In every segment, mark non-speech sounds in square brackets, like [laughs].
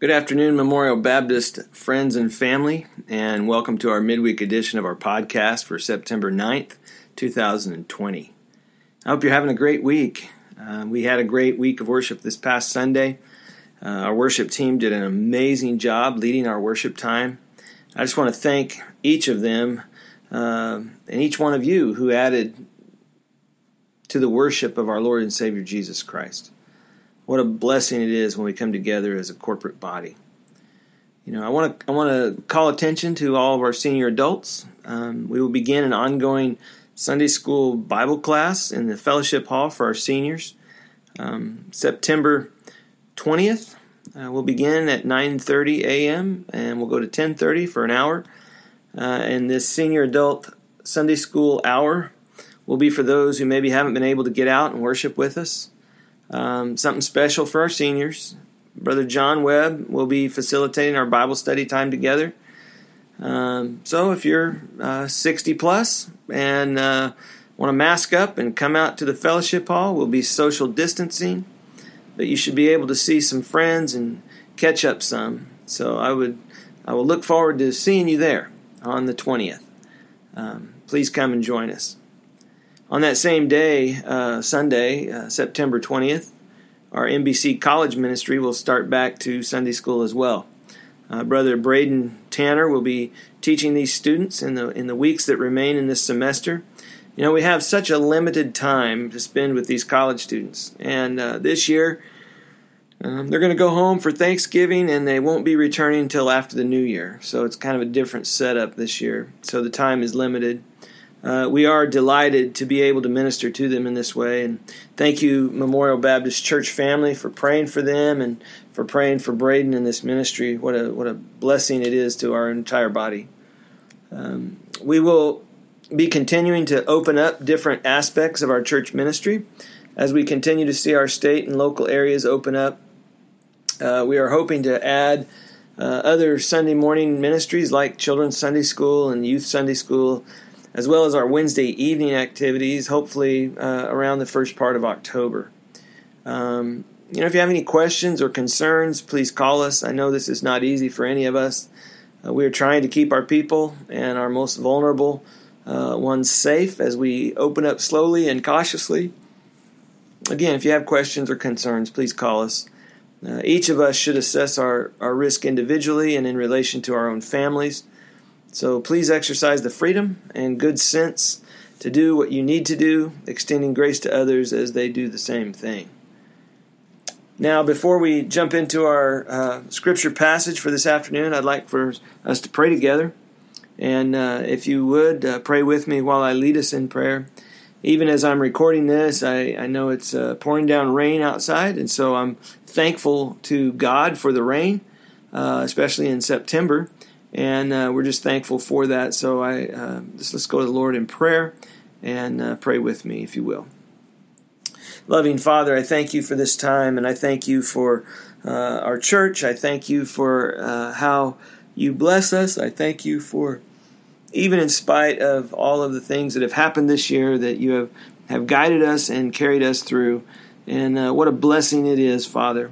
Good afternoon, Memorial Baptist friends and family, and welcome to our midweek edition of our podcast for September 9th, 2020. I hope you're having a great week. Uh, we had a great week of worship this past Sunday. Uh, our worship team did an amazing job leading our worship time. I just want to thank each of them uh, and each one of you who added to the worship of our Lord and Savior Jesus Christ. What a blessing it is when we come together as a corporate body. You know, I want to I want to call attention to all of our senior adults. Um, we will begin an ongoing Sunday school Bible class in the fellowship hall for our seniors. Um, September 20th, uh, we'll begin at 9:30 a.m. and we'll go to 10:30 for an hour. Uh, and this senior adult Sunday school hour will be for those who maybe haven't been able to get out and worship with us. Um, something special for our seniors. Brother John Webb will be facilitating our Bible study time together. Um, so if you're uh, 60 plus and uh, want to mask up and come out to the fellowship hall, we'll be social distancing, but you should be able to see some friends and catch up some. So I would, I will look forward to seeing you there on the 20th. Um, please come and join us. On that same day, uh, Sunday, uh, September 20th, our MBC College Ministry will start back to Sunday school as well. Uh, Brother Braden Tanner will be teaching these students in the in the weeks that remain in this semester. You know, we have such a limited time to spend with these college students, and uh, this year um, they're going to go home for Thanksgiving, and they won't be returning until after the New Year. So it's kind of a different setup this year. So the time is limited uh, we are delighted to be able to minister to them in this way. And thank you, Memorial Baptist Church family, for praying for them and for praying for Braden in this ministry. What a what a blessing it is to our entire body. Um, we will be continuing to open up different aspects of our church ministry as we continue to see our state and local areas open up. Uh, we are hoping to add. Uh, other Sunday morning ministries like Children's Sunday School and Youth Sunday School as well as our Wednesday evening activities, hopefully uh, around the first part of October. Um, you know, if you have any questions or concerns, please call us. I know this is not easy for any of us. Uh, we are trying to keep our people and our most vulnerable uh, ones safe as we open up slowly and cautiously. Again, if you have questions or concerns, please call us. Uh, each of us should assess our, our risk individually and in relation to our own families. So please exercise the freedom and good sense to do what you need to do, extending grace to others as they do the same thing. Now, before we jump into our uh, scripture passage for this afternoon, I'd like for us to pray together. And uh, if you would, uh, pray with me while I lead us in prayer. Even as I'm recording this, I, I know it's uh, pouring down rain outside, and so I'm thankful to God for the rain, uh, especially in September and uh, we're just thankful for that. So I uh, just let's go to the Lord in prayer and uh, pray with me, if you will. Loving Father, I thank you for this time, and I thank you for uh, our church. I thank you for uh, how you bless us. I thank you for even in spite of all of the things that have happened this year, that you have have guided us and carried us through. And uh, what a blessing it is, Father.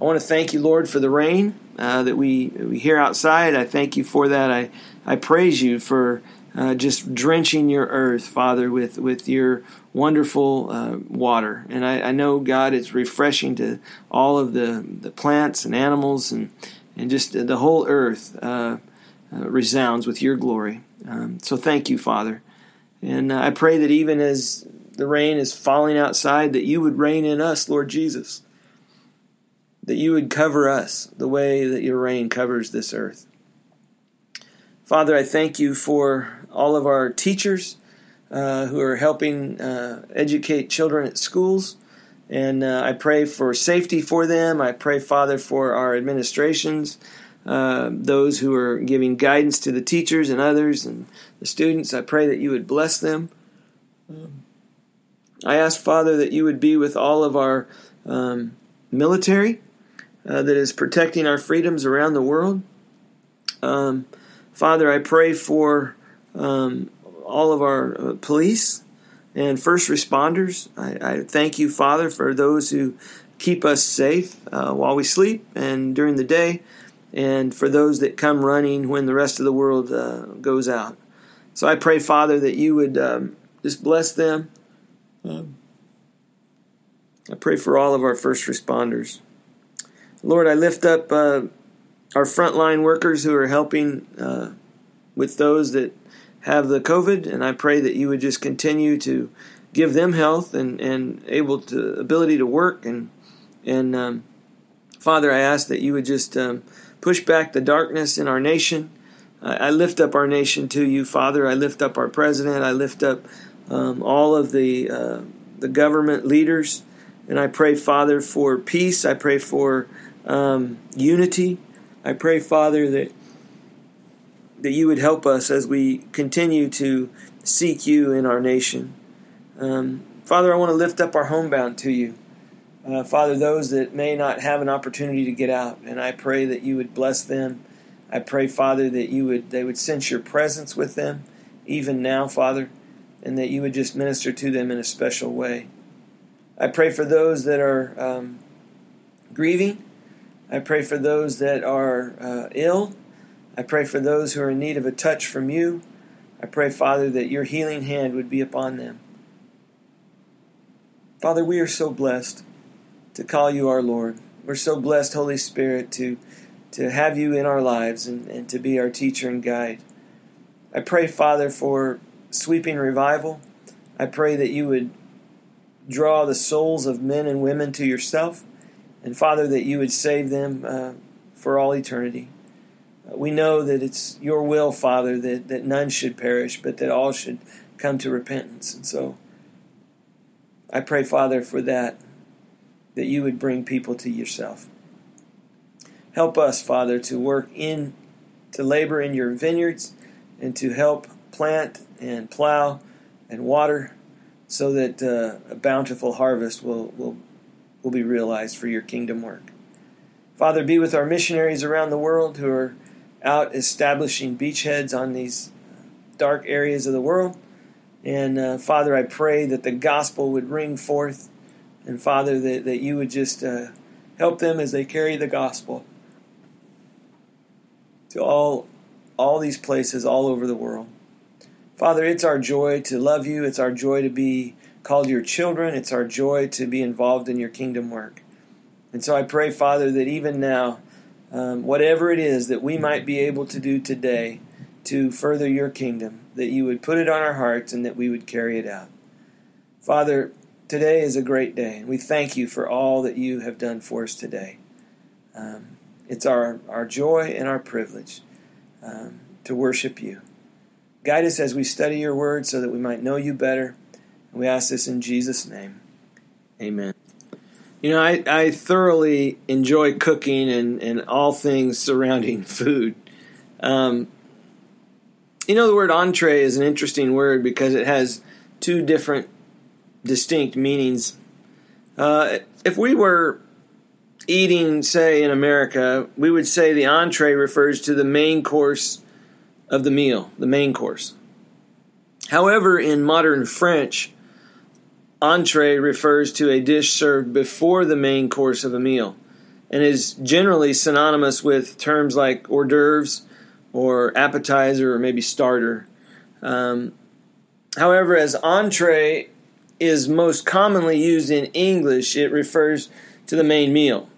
I want to thank you, Lord, for the rain uh, that we, we hear outside. I thank you for that. I, I praise you for uh, just drenching your earth, Father, with, with your wonderful uh, water. And I, I, know, God, it's refreshing to all of the, the plants and animals and, and just the whole earth uh, uh, resounds with your glory. Um, so thank you, Father. And I pray that even as the rain is falling outside, that you would rain in us, Lord Jesus that you would cover us the way that your rain covers this earth. Father, I thank you for all of our teachers uh, who are helping uh, educate children at schools. And uh, I pray for safety for them. I pray, Father, for our administrations, uh, those who are giving guidance to the teachers and others and the students. I pray that you would bless them. I ask, Father, that you would be with all of our um, military uh, that is protecting our freedoms around the world. Um, Father, I pray for um, all of our uh, police and first responders. I, I, thank you, Father, for those who keep us safe uh, while we sleep and during the day, and for those that come running when the rest of the world uh, goes out. So I pray, Father, that you would um, just bless them. Um, I pray for all of our first responders. Lord, I lift up uh, our frontline workers who are helping uh, with those that have the COVID, and I pray that you would just continue to give them health and, and able to ability to work and and um, Father, I ask that you would just um, push back the darkness in our nation. I, lift up our nation to you, Father. I lift up our president. I lift up um, all of the uh, the government leaders, and I pray, Father, for peace. I pray for um, unity. I pray, Father, that that you would help us as we continue to seek you in our nation. Um, Father, I want to lift up our homebound to you. Uh, Father, those that may not have an opportunity to get out, and I pray that you would bless them. I pray, Father, that you would they would sense your presence with them, even now, Father, and that you would just minister to them in a special way. I pray for those that are um, grieving. I pray for those that are uh, ill. I pray for those who are in need of a touch from you. I pray, Father, that your healing hand would be upon them. Father, we are so blessed to call you our Lord. We're so blessed, Holy Spirit, to, to have you in our lives and, and to be our teacher and guide. I pray, Father, for sweeping revival. I pray that you would draw the souls of men and women to yourself. And Father, that you would save them uh, for all eternity. We know that it's your will, Father, that, that none should perish, but that all should come to repentance. And so I pray, Father, for that, that you would bring people to yourself. Help us, Father, to work in, to labor in your vineyards and to help plant and plow and water so that uh, a bountiful harvest will, will, will be realized for your kingdom work. Father, be with our missionaries around the world who are out establishing beachheads on these dark areas of the world. And uh, Father, I pray that the gospel would ring forth. And Father, that, that you would just uh, help them as they carry the gospel to all, all these places all over the world. Father, it's our joy to love you. It's our joy to be called your children. It's our joy to be involved in your kingdom work. And so I pray, Father, that even now, um, whatever it is that we might be able to do today to further your kingdom, that you would put it on our hearts and that we would carry it out. Father, today is a great day, and we thank you for all that you have done for us today. Um, it's our, our joy and our privilege um, to worship you. Guide us as we study your word so that we might know you better. We ask this in Jesus' name. Amen. You know, I, I thoroughly enjoy cooking and, and all things surrounding [laughs] food. Um, you know, the word entree is an interesting word because it has two different distinct meanings. Uh, if we were eating, say, in America, we would say the entree refers to the main course of the meal, the main course. However, in modern French, entree refers to a dish served before the main course of a meal and is generally synonymous with terms like hors d'oeuvres or appetizer or maybe starter. Um, however, as entree is most commonly used in English, it refers to the main meal.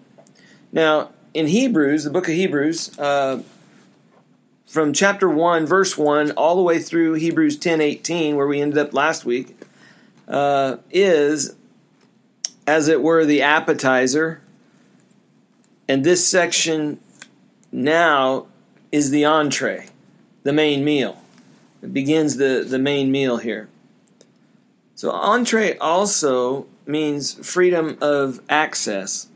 Now, in Hebrews, the book of Hebrews, uh, from chapter 1, verse 1, all the way through Hebrews 10 18, where we ended up last week, uh, is, as it were, the appetizer. And this section now is the entree, the main meal. It begins the, the main meal here. So, entree also means freedom of access.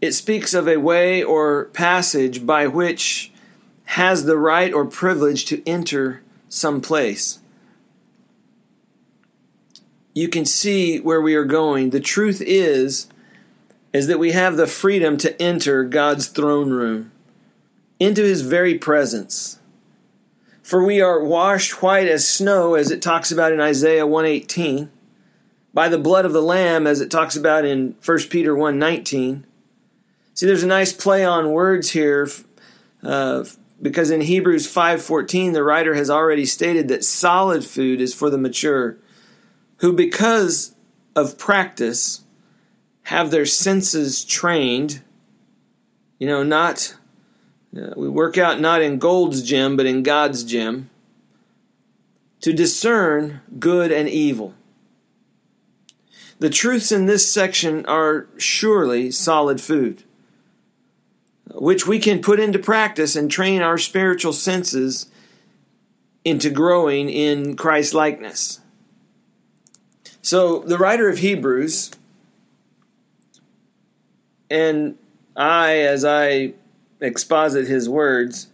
It speaks of a way or passage by which has the right or privilege to enter some place you can see where we are going. The truth is is that we have the freedom to enter God's throne room into his very presence. For we are washed white as snow as it talks about in Isaiah 118. by the blood of the lamb as it talks about in 1 Peter 1:19. See there's a nice play on words here uh, because in Hebrews 5:14 the writer has already stated that solid food is for the mature who because of practice have their senses trained you know not uh, we work out not in Gold's gym but in God's gym to discern good and evil the truths in this section are surely solid food, which we can put into practice and train our spiritual senses into growing in Christ likeness. So, the writer of Hebrews, and I, as I exposit his words,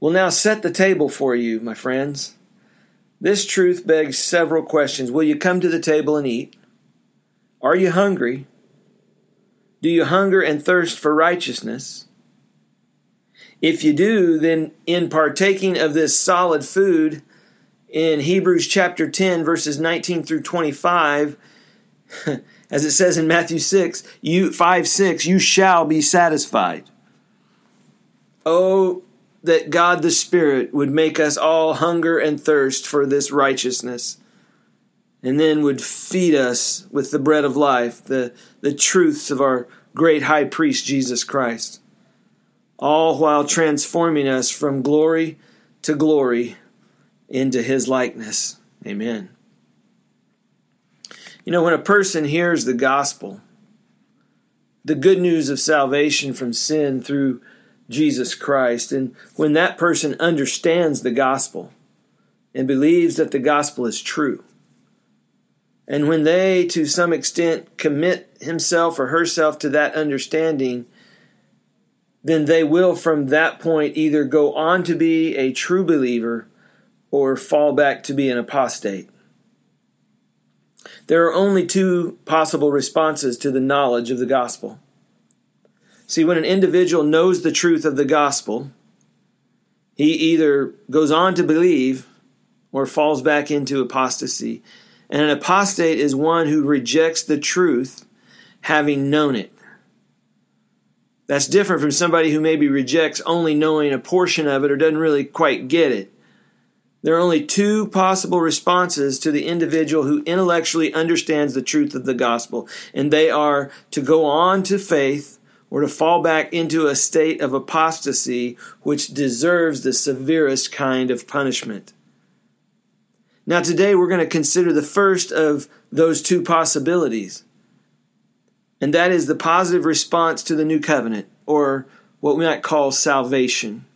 will now set the table for you, my friends. This truth begs several questions. Will you come to the table and eat? Are you hungry? Do you hunger and thirst for righteousness? If you do, then in partaking of this solid food, in Hebrews chapter 10, verses 19 through 25, [laughs] as it says in Matthew 6, you 5 6, you shall be satisfied. Oh, that God the Spirit would make us all hunger and thirst for this righteousness and then would feed us with the bread of life, the, the truths of our great high priest, Jesus Christ, all while transforming us from glory to glory into his likeness. Amen. You know, when a person hears the gospel, the good news of salvation from sin through Jesus Christ, and when that person understands the gospel and believes that the gospel is true, and when they, to some extent, commit himself or herself to that understanding, then they will from that point either go on to be a true believer or fall back to be an apostate. There are only two possible responses to the knowledge of the gospel. See, when an individual knows the truth of the gospel, he either goes on to believe or falls back into apostasy. And an apostate is one who rejects the truth having known it. That's different from somebody who maybe rejects only knowing a portion of it or doesn't really quite get it. There are only two possible responses to the individual who intellectually understands the truth of the gospel, and they are to go on to faith or to fall back into a state of apostasy which deserves the severest kind of punishment. Now, today we're going to consider the first of those two possibilities, and that is the positive response to the new covenant, or what we might call salvation.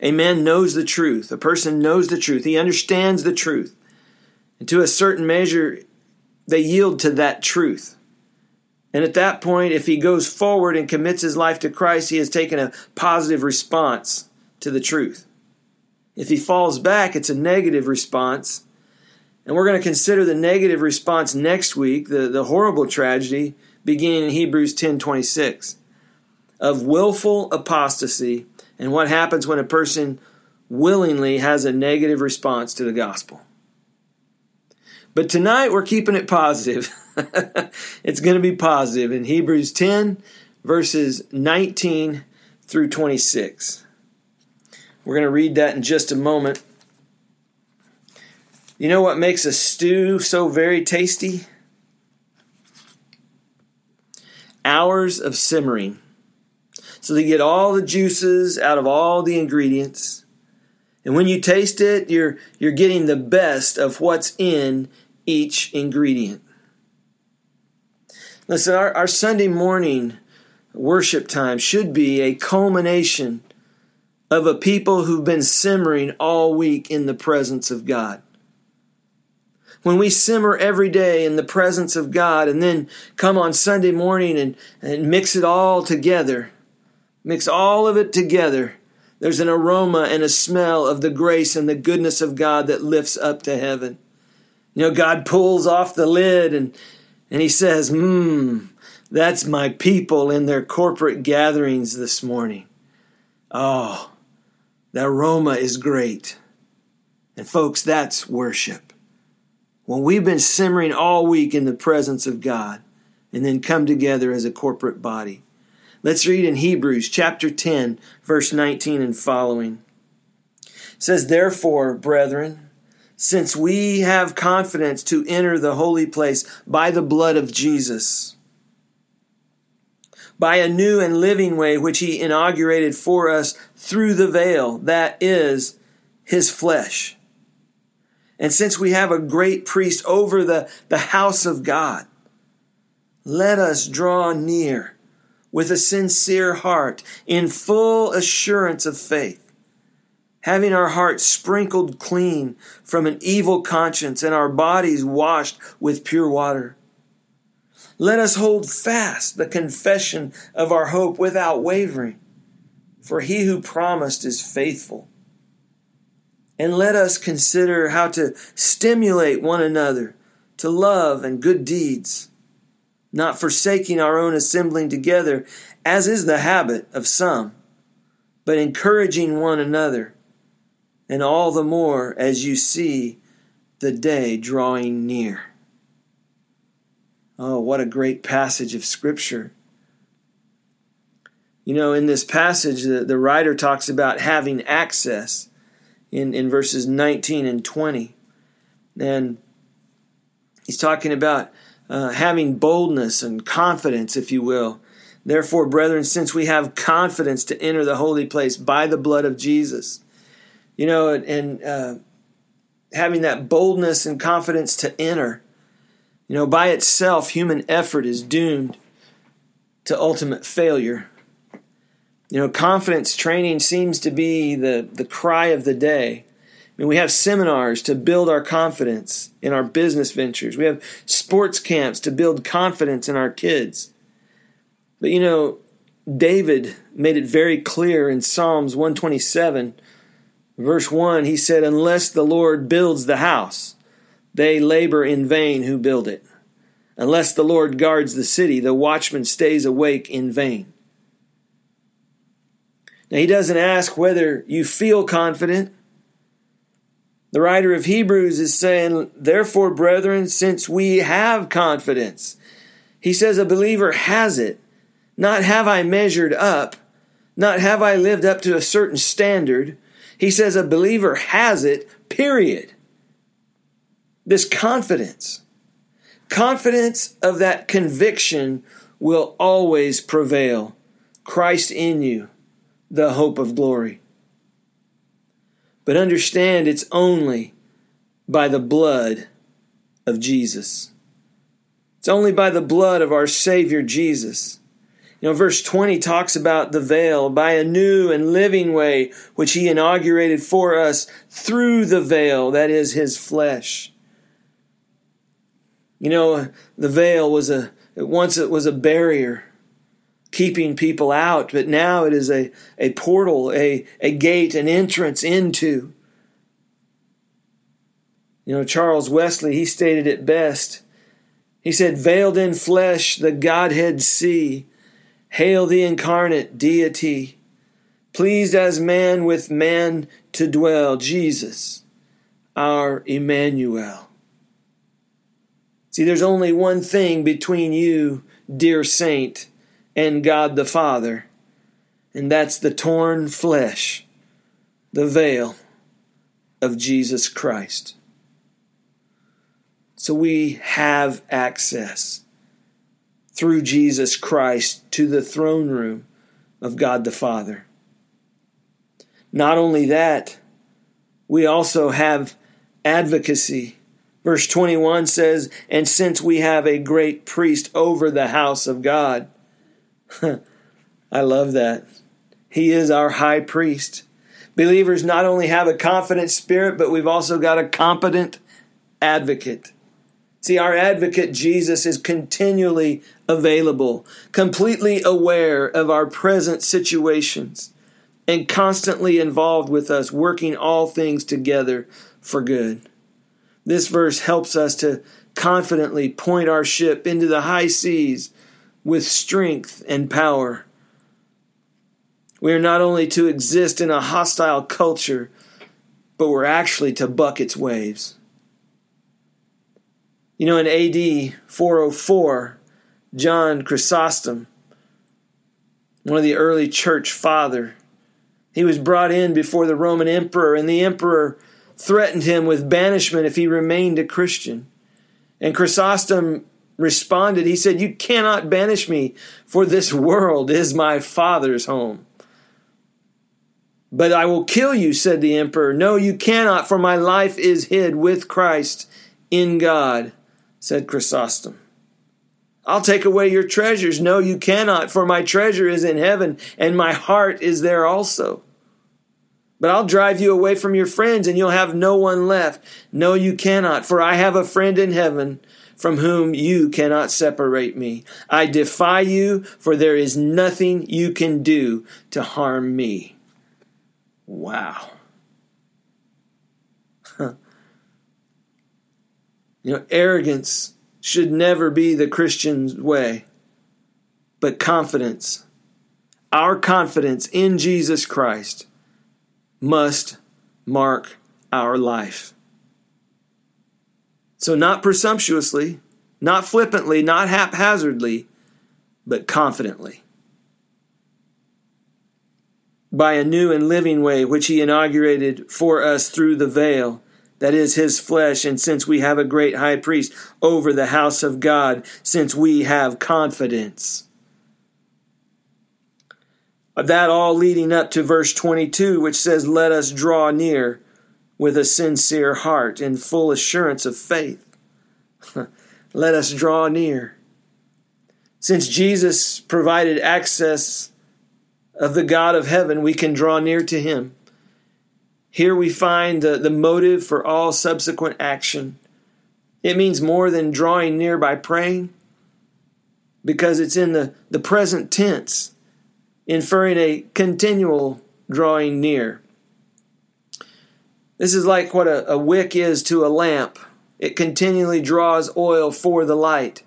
A man knows the truth, a person knows the truth, he understands the truth, and to a certain measure, they yield to that truth. And at that point, if he goes forward and commits his life to Christ, he has taken a positive response to the truth. If he falls back, it's a negative response. And we're going to consider the negative response next week, the, the horrible tragedy, beginning in Hebrews 10 26, of willful apostasy and what happens when a person willingly has a negative response to the gospel. But tonight we're keeping it positive. [laughs] it's going to be positive in Hebrews 10, verses 19 through 26. We're going to read that in just a moment. You know what makes a stew so very tasty? Hours of simmering. So they get all the juices out of all the ingredients. And when you taste it, you're, you're getting the best of what's in each ingredient. Listen, our, our Sunday morning worship time should be a culmination of a people who've been simmering all week in the presence of God. When we simmer every day in the presence of God and then come on Sunday morning and, and mix it all together, mix all of it together, there's an aroma and a smell of the grace and the goodness of God that lifts up to heaven. You know, God pulls off the lid and, and He says, Hmm, that's my people in their corporate gatherings this morning. Oh, the aroma is great. And folks, that's worship. when we've been simmering all week in the presence of God and then come together as a corporate body. Let's read in Hebrews chapter 10, verse 19 and following. It says, Therefore, brethren, since we have confidence to enter the holy place by the blood of Jesus, by a new and living way which he inaugurated for us through the veil, that is his flesh. And since we have a great priest over the, the house of God, let us draw near with a sincere heart in full assurance of faith, having our hearts sprinkled clean from an evil conscience and our bodies washed with pure water. Let us hold fast the confession of our hope without wavering, for he who promised is faithful. And let us consider how to stimulate one another to love and good deeds, not forsaking our own assembling together, as is the habit of some, but encouraging one another, and all the more as you see the day drawing near. Oh, what a great passage of Scripture. You know, in this passage, the, the writer talks about having access in, in verses 19 and 20. And he's talking about uh, having boldness and confidence, if you will. Therefore, brethren, since we have confidence to enter the holy place by the blood of Jesus, you know, and uh, having that boldness and confidence to enter, you know, by itself, human effort is doomed to ultimate failure. You know, confidence training seems to be the, the cry of the day. I mean, we have seminars to build our confidence in our business ventures. We have sports camps to build confidence in our kids. But you know, David made it very clear in Psalms 127, verse 1. He said, Unless the Lord builds the house, they labor in vain who build it. Unless the Lord guards the city, the watchman stays awake in vain. Now, he doesn't ask whether you feel confident. The writer of Hebrews is saying, Therefore, brethren, since we have confidence, he says a believer has it. Not have I measured up, not have I lived up to a certain standard. He says a believer has it, period this confidence. Confidence of that conviction will always prevail. Christ in you, the hope of glory. But understand it's only by the blood of Jesus. It's only by the blood of our Savior Jesus. You know, verse 20 talks about the veil by a new and living way which He inaugurated for us through the veil, that is His flesh. You know, the veil was a once it was a barrier keeping people out, but now it is a, a portal, a, a gate, an entrance into. You know, Charles Wesley, he stated it best. He said, Veiled in flesh, the Godhead see. Hail the incarnate deity. Pleased as man with man to dwell, Jesus, our Emmanuel. See, there's only one thing between you, dear saint, and God the Father, and that's the torn flesh, the veil of Jesus Christ. So we have access through Jesus Christ to the throne room of God the Father. Not only that, we also have advocacy Verse 21 says, And since we have a great priest over the house of God. [laughs] I love that. He is our high priest. Believers not only have a confident spirit, but we've also got a competent advocate. See, our advocate Jesus is continually available, completely aware of our present situations, and constantly involved with us, working all things together for good. This verse helps us to confidently point our ship into the high seas with strength and power. We are not only to exist in a hostile culture, but we're actually to buck its waves. You know, in AD 404, John Chrysostom, one of the early church father, he was brought in before the Roman emperor, and the emperor threatened him with banishment if he remained a Christian. And Chrysostom responded, he said, You cannot banish me, for this world is my father's home. But I will kill you, said the emperor. No, you cannot, for my life is hid with Christ in God, said Chrysostom. I'll take away your treasures. No, you cannot, for my treasure is in heaven, and my heart is there also. But I'll drive you away from your friends, and you'll have no one left. No, you cannot, for I have a friend in heaven from whom you cannot separate me. I defy you, for there is nothing you can do to harm me. Wow. Huh. You know, arrogance should never be the Christian's way, but confidence. Our confidence in Jesus Christ must mark our life. So, not presumptuously, not flippantly, not haphazardly, but confidently. By a new and living way which he inaugurated for us through the veil that is his flesh and since we have a great high priest over the house of God since we have confidence. That all leading up to verse 22 which says let us draw near with a sincere heart in full assurance of faith [laughs] let us draw near since Jesus provided access of the God of heaven, we can draw near to him. Here we find the, the motive for all subsequent action. It means more than drawing near by praying, because it's in the, the present tense, inferring a continual drawing near. This is like what a, a wick is to a lamp. It continually draws oil for the light.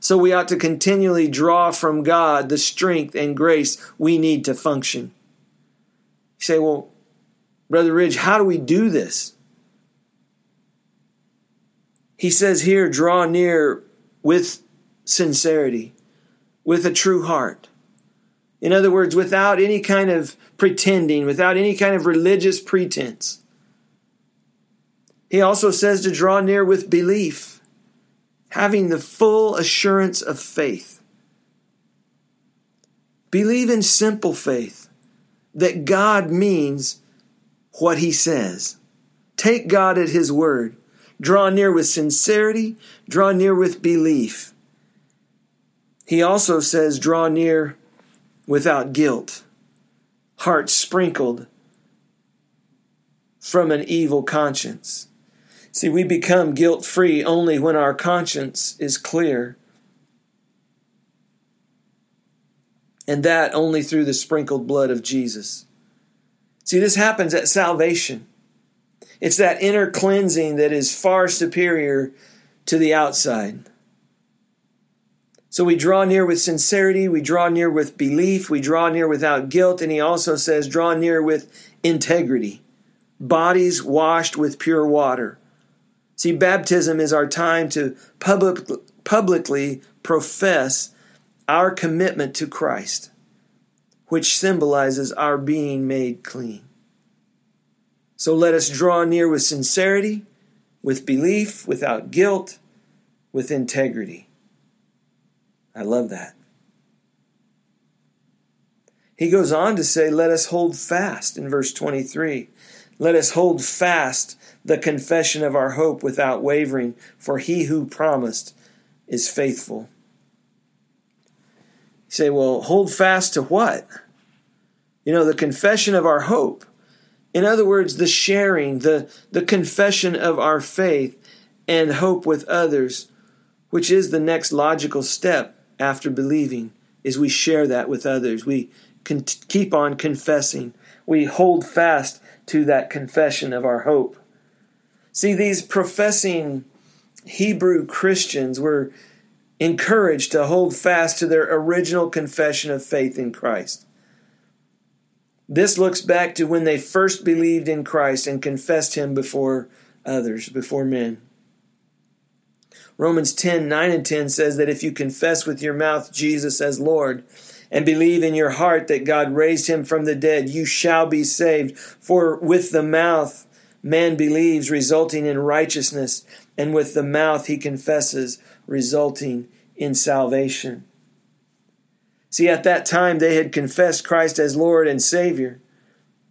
So we ought to continually draw from God the strength and grace we need to function. You say, well, Brother Ridge, how do we do this? He says here, draw near with sincerity, with a true heart. In other words, without any kind of pretending, without any kind of religious pretense. He also says to draw near with belief having the full assurance of faith. Believe in simple faith that God means what he says. Take God at his word. Draw near with sincerity, draw near with belief. He also says, draw near without guilt, heart sprinkled from an evil conscience. See, we become guilt free only when our conscience is clear. And that only through the sprinkled blood of Jesus. See, this happens at salvation. It's that inner cleansing that is far superior to the outside. So we draw near with sincerity, we draw near with belief, we draw near without guilt, and he also says, draw near with integrity, bodies washed with pure water. See, baptism is our time to public, publicly profess our commitment to Christ, which symbolizes our being made clean. So let us draw near with sincerity, with belief, without guilt, with integrity. I love that. He goes on to say, Let us hold fast in verse 23. Let us hold fast the confession of our hope without wavering, for he who promised is faithful. You say, well, hold fast to what? You know, the confession of our hope. In other words, the sharing, the, the confession of our faith and hope with others, which is the next logical step after believing, is we share that with others. We can keep on confessing. We hold fast to that confession of our hope. See, these professing Hebrew Christians were encouraged to hold fast to their original confession of faith in Christ. This looks back to when they first believed in Christ and confessed Him before others, before men. Romans 10 9 and 10 says that if you confess with your mouth Jesus as Lord and believe in your heart that God raised him from the dead, you shall be saved. For with the mouth man believes, resulting in righteousness, and with the mouth he confesses, resulting in salvation. See, at that time they had confessed Christ as Lord and Savior.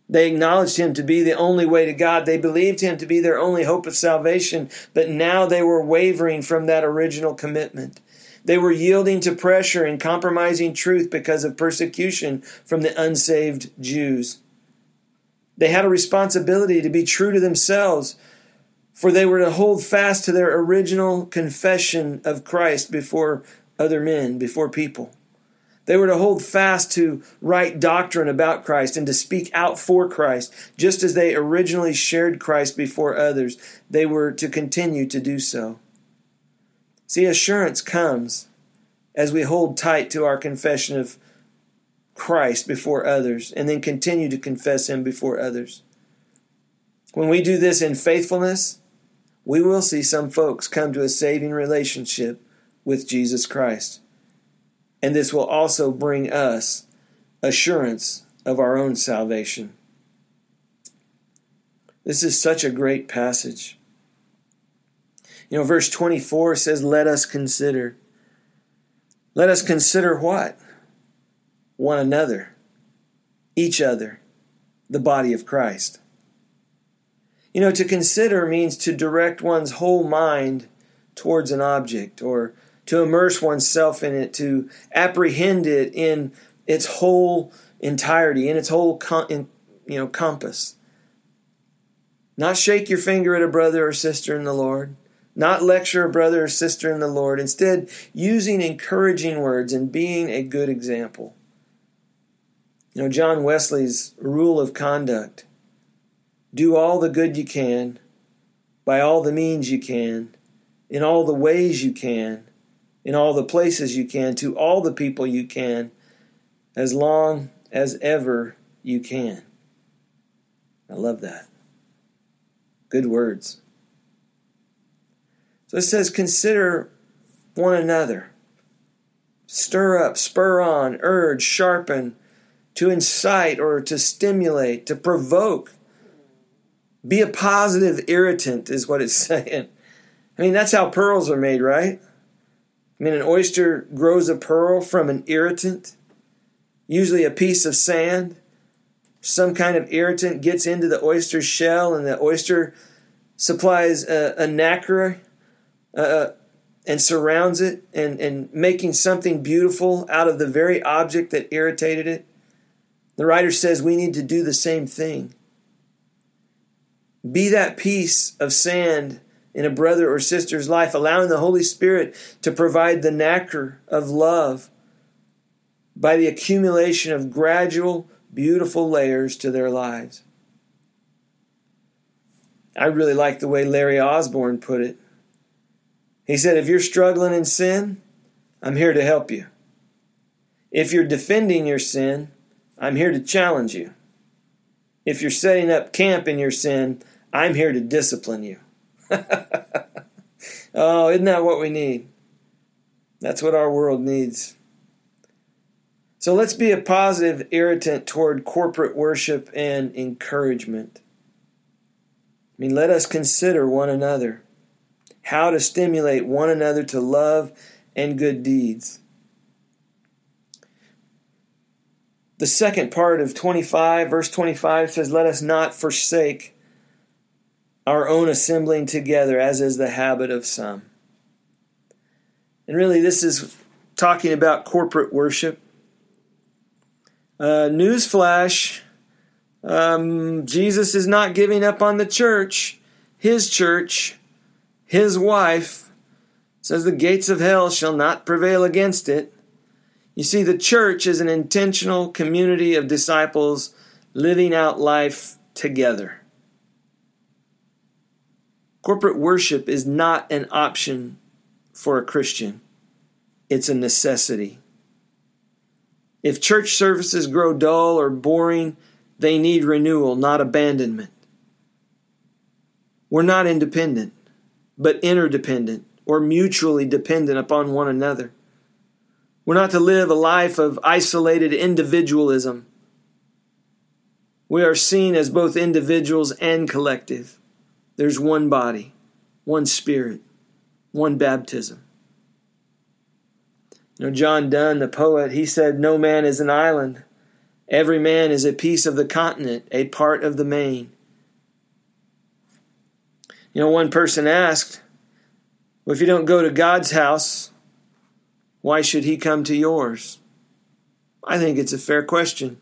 They acknowledged him to be the only way to God. They believed him to be their only hope of salvation, but now they were wavering from that original commitment. They were yielding to pressure and compromising truth because of persecution from the unsaved Jews. They had a responsibility to be true to themselves, for they were to hold fast to their original confession of Christ before other men, before people. They were to hold fast to right doctrine about Christ and to speak out for Christ, just as they originally shared Christ before others. They were to continue to do so. See, assurance comes as we hold tight to our confession of Christ before others and then continue to confess Him before others. When we do this in faithfulness, we will see some folks come to a saving relationship with Jesus Christ. And this will also bring us assurance of our own salvation. This is such a great passage. You know, verse 24 says, Let us consider. Let us consider what? One another, each other, the body of Christ. You know, to consider means to direct one's whole mind towards an object or to immerse oneself in it, to apprehend it in its whole entirety, in its whole com- in, you know compass. Not shake your finger at a brother or sister in the Lord, not lecture a brother or sister in the Lord, instead using encouraging words and being a good example. You know, John Wesley's rule of conduct do all the good you can, by all the means you can, in all the ways you can, in all the places you can, to all the people you can, as long as ever you can. I love that. Good words. So it says, consider one another. Stir up, spur on, urge, sharpen, to incite or to stimulate, to provoke. Be a positive irritant, is what it's [laughs] saying. I mean, that's how pearls are made, right? I mean, an oyster grows a pearl from an irritant, usually a piece of sand. Some kind of irritant gets into the oyster's shell, and the oyster supplies a, a nacre uh, uh, and surrounds it, and, and making something beautiful out of the very object that irritated it. The writer says we need to do the same thing. Be that piece of sand in a brother or sister's life, allowing the Holy Spirit to provide the nacre of love by the accumulation of gradual, beautiful layers to their lives. I really like the way Larry Osborne put it. He said, If you're struggling in sin, I'm here to help you. If you're defending your sin, I'm here to challenge you. If you're setting up camp in your sin, I'm here to discipline you. [laughs] oh, isn't that what we need? That's what our world needs. So let's be a positive irritant toward corporate worship and encouragement. I mean, let us consider one another, how to stimulate one another to love and good deeds. The second part of 25, verse 25 says, Let us not forsake our own assembling together, as is the habit of some. And really, this is talking about corporate worship. Uh, newsflash um, Jesus is not giving up on the church. His church, his wife, says the gates of hell shall not prevail against it. You see, the church is an intentional community of disciples living out life together. Corporate worship is not an option for a Christian, it's a necessity. If church services grow dull or boring, they need renewal, not abandonment. We're not independent, but interdependent, or mutually dependent upon one another. We're not to live a life of isolated individualism. We are seen as both individuals and collective. There's one body, one spirit, one baptism. You know, John Donne, the poet, he said, No man is an island. Every man is a piece of the continent, a part of the main. You know, one person asked, Well, if you don't go to God's house, why should he come to yours? I think it's a fair question.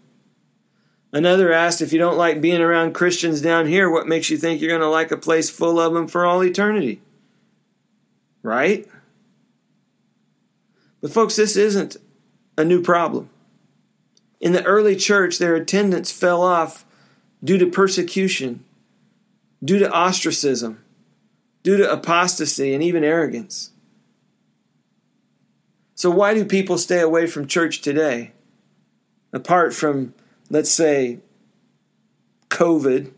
Another asked, If you don't like being around Christians down here, what makes you think you're going to like a place full of them for all eternity? Right? But, folks, this isn't a new problem. In the early church, their attendance fell off due to persecution, due to ostracism, due to apostasy, and even arrogance. So, why do people stay away from church today? Apart from, let's say, COVID.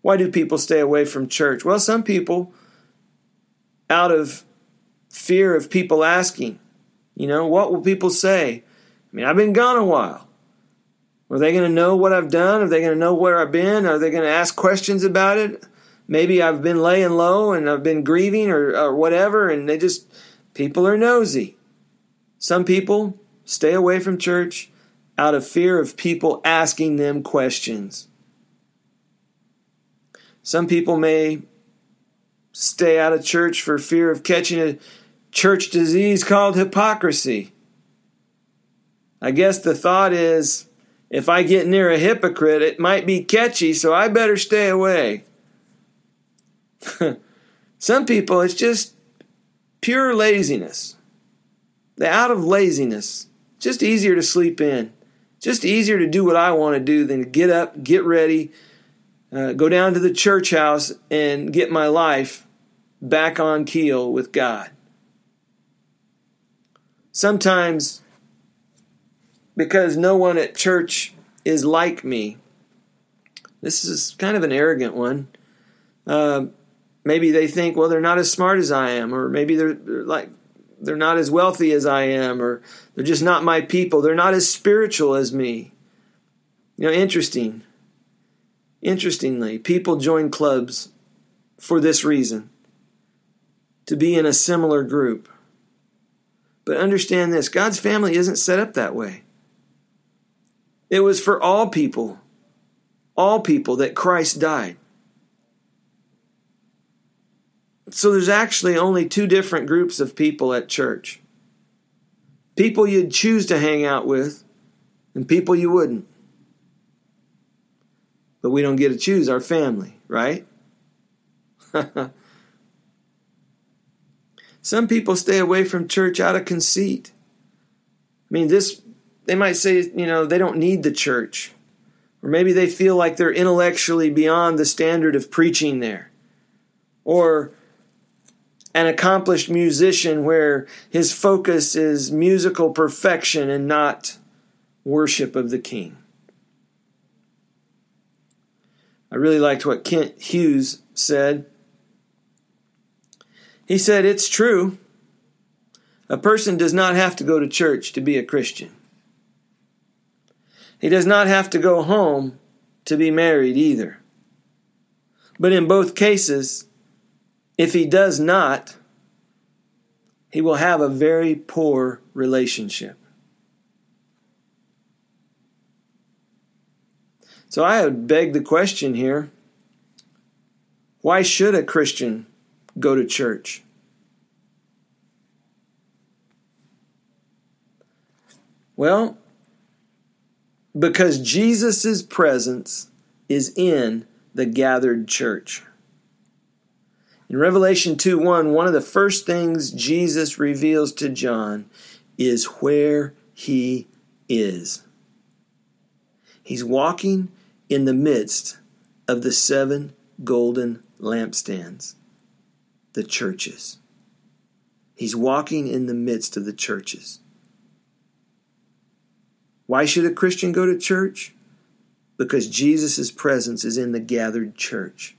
Why do people stay away from church? Well, some people, out of fear of people asking, you know, what will people say? I mean, I've been gone a while. Are they going to know what I've done? Are they going to know where I've been? Are they going to ask questions about it? Maybe I've been laying low and I've been grieving or, or whatever, and they just, people are nosy. Some people stay away from church out of fear of people asking them questions. Some people may stay out of church for fear of catching a church disease called hypocrisy. I guess the thought is if I get near a hypocrite, it might be catchy, so I better stay away. [laughs] Some people, it's just pure laziness. The out of laziness. Just easier to sleep in. Just easier to do what I want to do than to get up, get ready, uh, go down to the church house, and get my life back on keel with God. Sometimes, because no one at church is like me, this is kind of an arrogant one. Uh, maybe they think, well, they're not as smart as I am, or maybe they're, they're like they're not as wealthy as I am, or they're just not my people. They're not as spiritual as me. You know, interesting. Interestingly, people join clubs for this reason to be in a similar group. But understand this God's family isn't set up that way. It was for all people, all people that Christ died. So there's actually only two different groups of people at church people you'd choose to hang out with, and people you wouldn't. But we don't get to choose our family, right? [laughs] Some people stay away from church out of conceit. I mean, this, they might say, you know, they don't need the church. Or maybe they feel like they're intellectually beyond the standard of preaching there. Or an accomplished musician where his focus is musical perfection and not worship of the king. I really liked what Kent Hughes said. He said, It's true. A person does not have to go to church to be a Christian. He does not have to go home to be married either. But in both cases, if he does not, he will have a very poor relationship. So I would beg the question here why should a Christian go to church. Well, because Jesus' presence is in the gathered church. In Revelation 2 1, one of the first things Jesus reveals to John is where he is. He's walking in the midst of the seven golden lampstands the churches. He's walking in the midst of the churches. Why should a Christian go to church? Because Jesus' presence is in the gathered church.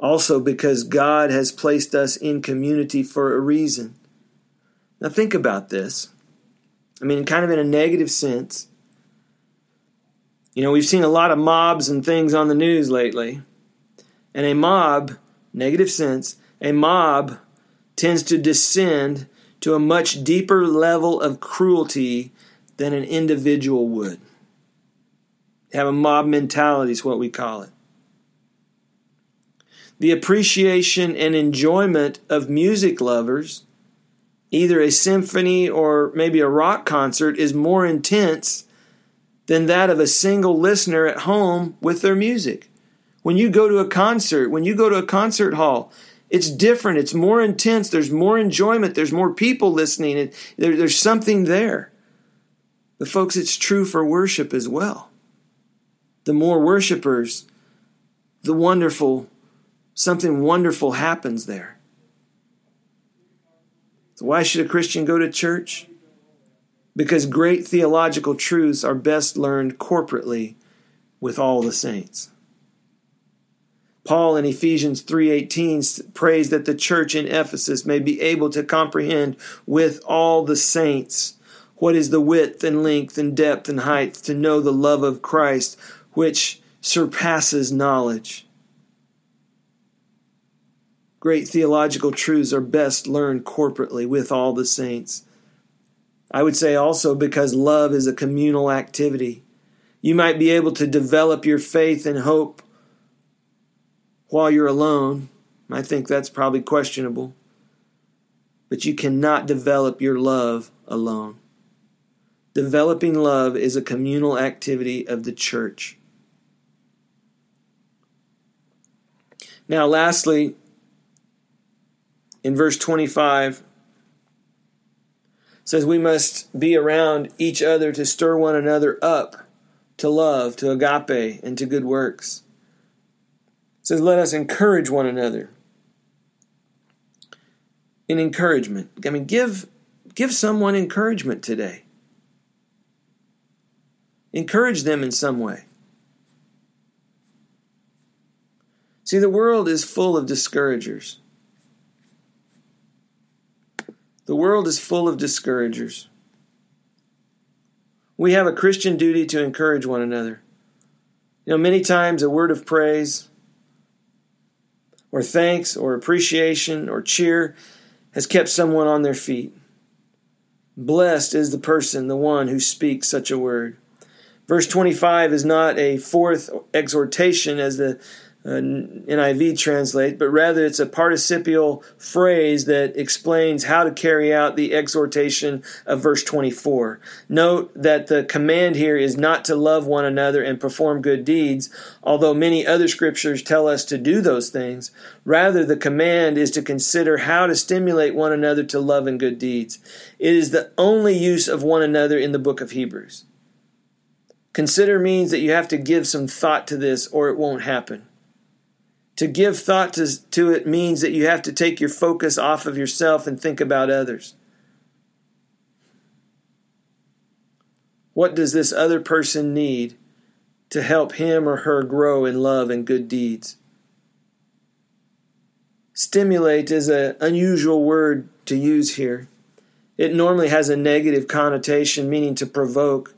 Also, because God has placed us in community for a reason. Now, think about this. I mean, kind of in a negative sense. You know, we've seen a lot of mobs and things on the news lately. And a mob, negative sense, a mob tends to descend to a much deeper level of cruelty than an individual would. Have a mob mentality is what we call it. The appreciation and enjoyment of music lovers, either a symphony or maybe a rock concert, is more intense than that of a single listener at home with their music. When you go to a concert, when you go to a concert hall, it's different. It's more intense. There's more enjoyment. There's more people listening. There, there's something there. But, folks, it's true for worship as well. The more worshipers, the wonderful, something wonderful happens there. So, why should a Christian go to church? Because great theological truths are best learned corporately with all the saints. Paul in Ephesians 3:18 prays that the church in Ephesus may be able to comprehend with all the saints what is the width and length and depth and height to know the love of Christ which surpasses knowledge. Great theological truths are best learned corporately with all the saints. I would say also because love is a communal activity. You might be able to develop your faith and hope while you're alone. I think that's probably questionable. But you cannot develop your love alone. Developing love is a communal activity of the church. Now, lastly, in verse 25, says we must be around each other to stir one another up to love, to agape, and to good works It says, Let us encourage one another. In encouragement. I mean, give, give someone encouragement today. Encourage them in some way. See, the world is full of discouragers. The world is full of discouragers. We have a Christian duty to encourage one another. You know, many times a word of praise, or thanks or appreciation or cheer has kept someone on their feet. Blessed is the person, the one who speaks such a word. Verse 25 is not a fourth exhortation as the Uh, NIV translate, but rather it's a participial phrase that explains how to carry out the exhortation of verse 24. Note that the command here is not to love one another and perform good deeds, although many other scriptures tell us to do those things. Rather, the command is to consider how to stimulate one another to love and good deeds. It is the only use of one another in the book of Hebrews. Consider means that you have to give some thought to this or it won't happen. To give thought to, to it means that you have to take your focus off of yourself and think about others. What does this other person need to help him or her grow in love and good deeds? Stimulate is an unusual word to use here. It normally has a negative connotation, meaning to provoke.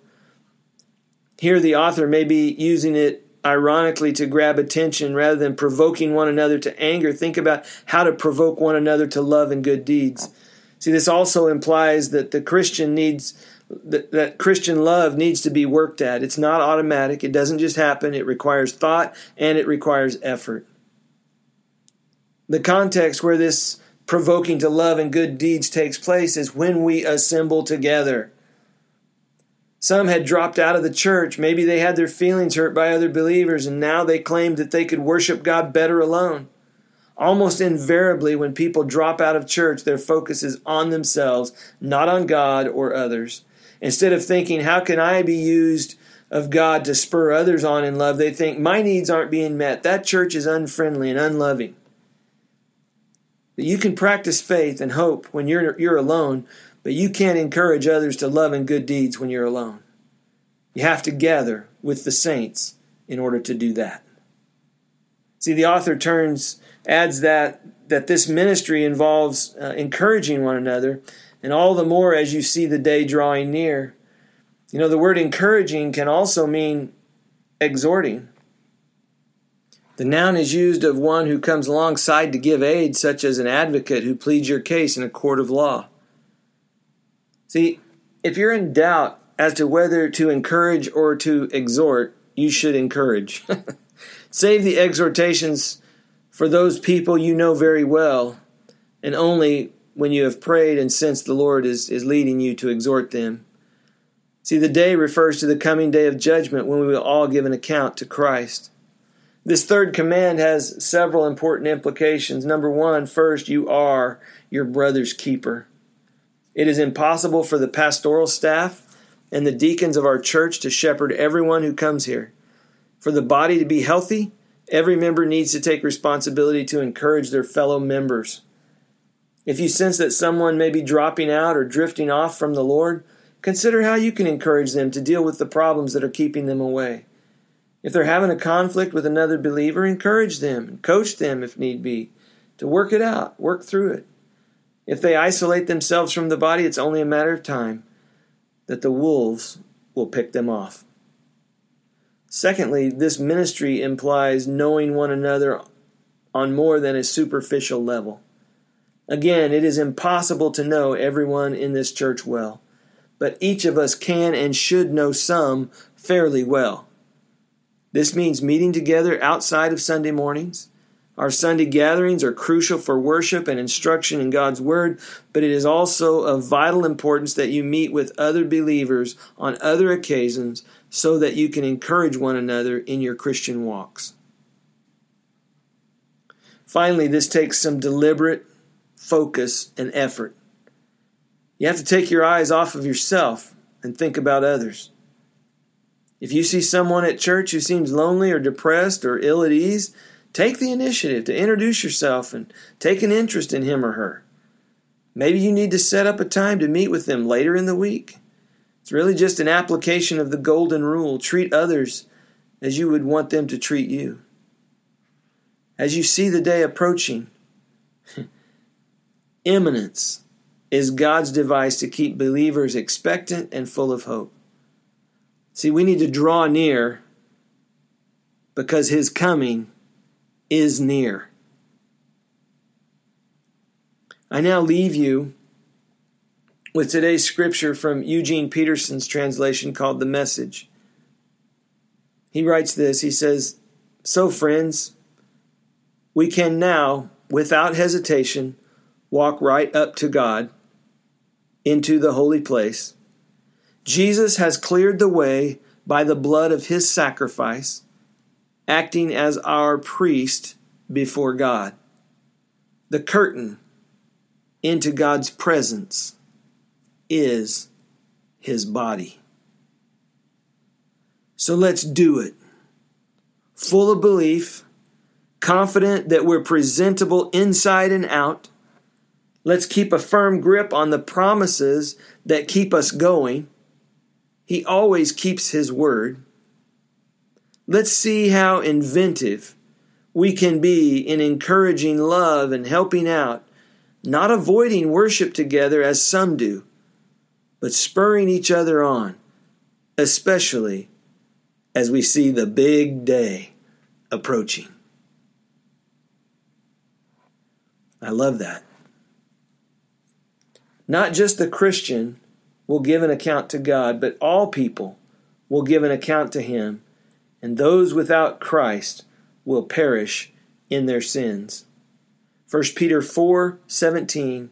Here, the author may be using it ironically to grab attention rather than provoking one another to anger. Think about how to provoke one another to love and good deeds. See, this also implies that the Christian needs that, that Christian love needs to be worked at. It's not automatic. It doesn't just happen. It requires thought and it requires effort. The context where this provoking to love and good deeds takes place is when we assemble together. Some had dropped out of the church. Maybe they had their feelings hurt by other believers, and now they claimed that they could worship God better alone. Almost invariably, when people drop out of church, their focus is on themselves, not on God or others. Instead of thinking, how can I be used of God to spur others on in love, they think, my needs aren't being met. That church is unfriendly and unloving. But you can practice faith and hope when you're, you're alone, but you can't encourage others to love and good deeds when you're alone. You have to gather with the saints in order to do that. See, the author turns adds that that this ministry involves uh, encouraging one another, and all the more as you see the day drawing near. You know, the word encouraging can also mean exhorting. The noun is used of one who comes alongside to give aid, such as an advocate who pleads your case in a court of law. See, if you're in doubt as to whether to encourage or to exhort, you should encourage. [laughs] Save the exhortations for those people you know very well, and only when you have prayed and sensed the Lord is, is leading you to exhort them. See, the day refers to the coming day of judgment when we will all give an account to Christ. This third command has several important implications. Number one, first, you are your brother's keeper. It is impossible for the pastoral staff and the deacons of our church to shepherd everyone who comes here. For the body to be healthy, every member needs to take responsibility to encourage their fellow members. If you sense that someone may be dropping out or drifting off from the Lord, consider how you can encourage them to deal with the problems that are keeping them away. If they're having a conflict with another believer, encourage them and coach them if need be to work it out, work through it. If they isolate themselves from the body, it's only a matter of time that the wolves will pick them off. Secondly, this ministry implies knowing one another on more than a superficial level. Again, it is impossible to know everyone in this church well, but each of us can and should know some fairly well. This means meeting together outside of Sunday mornings. Our Sunday gatherings are crucial for worship and instruction in God's Word, but it is also of vital importance that you meet with other believers on other occasions so that you can encourage one another in your Christian walks. Finally, this takes some deliberate focus and effort. You have to take your eyes off of yourself and think about others. If you see someone at church who seems lonely or depressed or ill at ease, take the initiative to introduce yourself and take an interest in him or her. Maybe you need to set up a time to meet with them later in the week. It's really just an application of the golden rule treat others as you would want them to treat you. As you see the day approaching, [laughs] imminence is God's device to keep believers expectant and full of hope. See, we need to draw near because his coming is near. I now leave you with today's scripture from Eugene Peterson's translation called The Message. He writes this He says, So, friends, we can now, without hesitation, walk right up to God into the holy place Jesus has cleared the way by the blood of his sacrifice, acting as our priest before God. The curtain into God's presence is his body. So let's do it. Full of belief, confident that we're presentable inside and out. Let's keep a firm grip on the promises that keep us going he always keeps His word. Let's see how inventive we can be in encouraging love and helping out, not avoiding worship together as some do, but spurring each other on, especially as we see the big day approaching. I love that. Not just the Christian will give an account to God, but all people will give an account to him, and those without Christ will perish in their sins. 1 Peter 4:17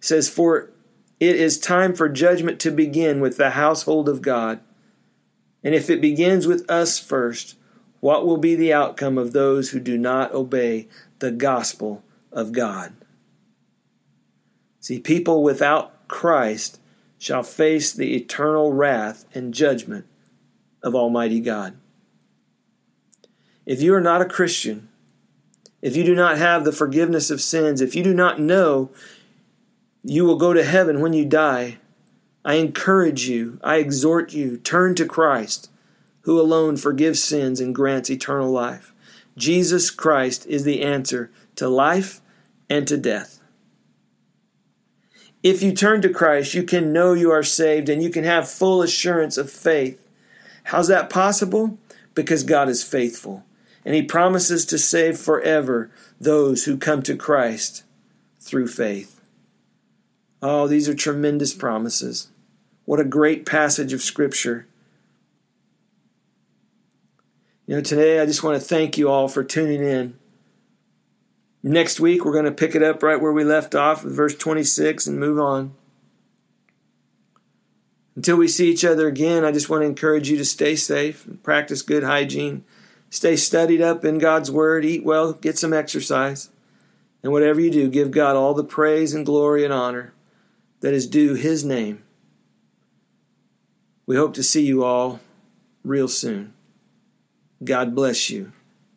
says, For it is time for judgment to begin with the household of God. And if it begins with us first, what will be the outcome of those who do not obey the gospel of God? See, people without Christ shall face the eternal wrath and judgment of Almighty God. If you are not a Christian, if you do not have the forgiveness of sins, if you do not know you will go to heaven when you die, I encourage you, I exhort you, turn to Christ, who alone forgives sins and grants eternal life. Jesus Christ is the answer to life and to death. If you turn to Christ, you can know you are saved and you can have full assurance of faith. How's that possible? Because God is faithful and He promises to save forever those who come to Christ through faith. Oh, these are tremendous promises. What a great passage of Scripture. You know, today I just want to thank you all for tuning in. Next week, we're going to pick it up right where we left off with verse 26 and move on. Until we see each other again, I just want to encourage you to stay safe and practice good hygiene. Stay studied up in God's Word, eat well, get some exercise. And whatever you do, give God all the praise and glory and honor that is due His name. We hope to see you all real soon. God bless you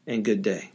and good day.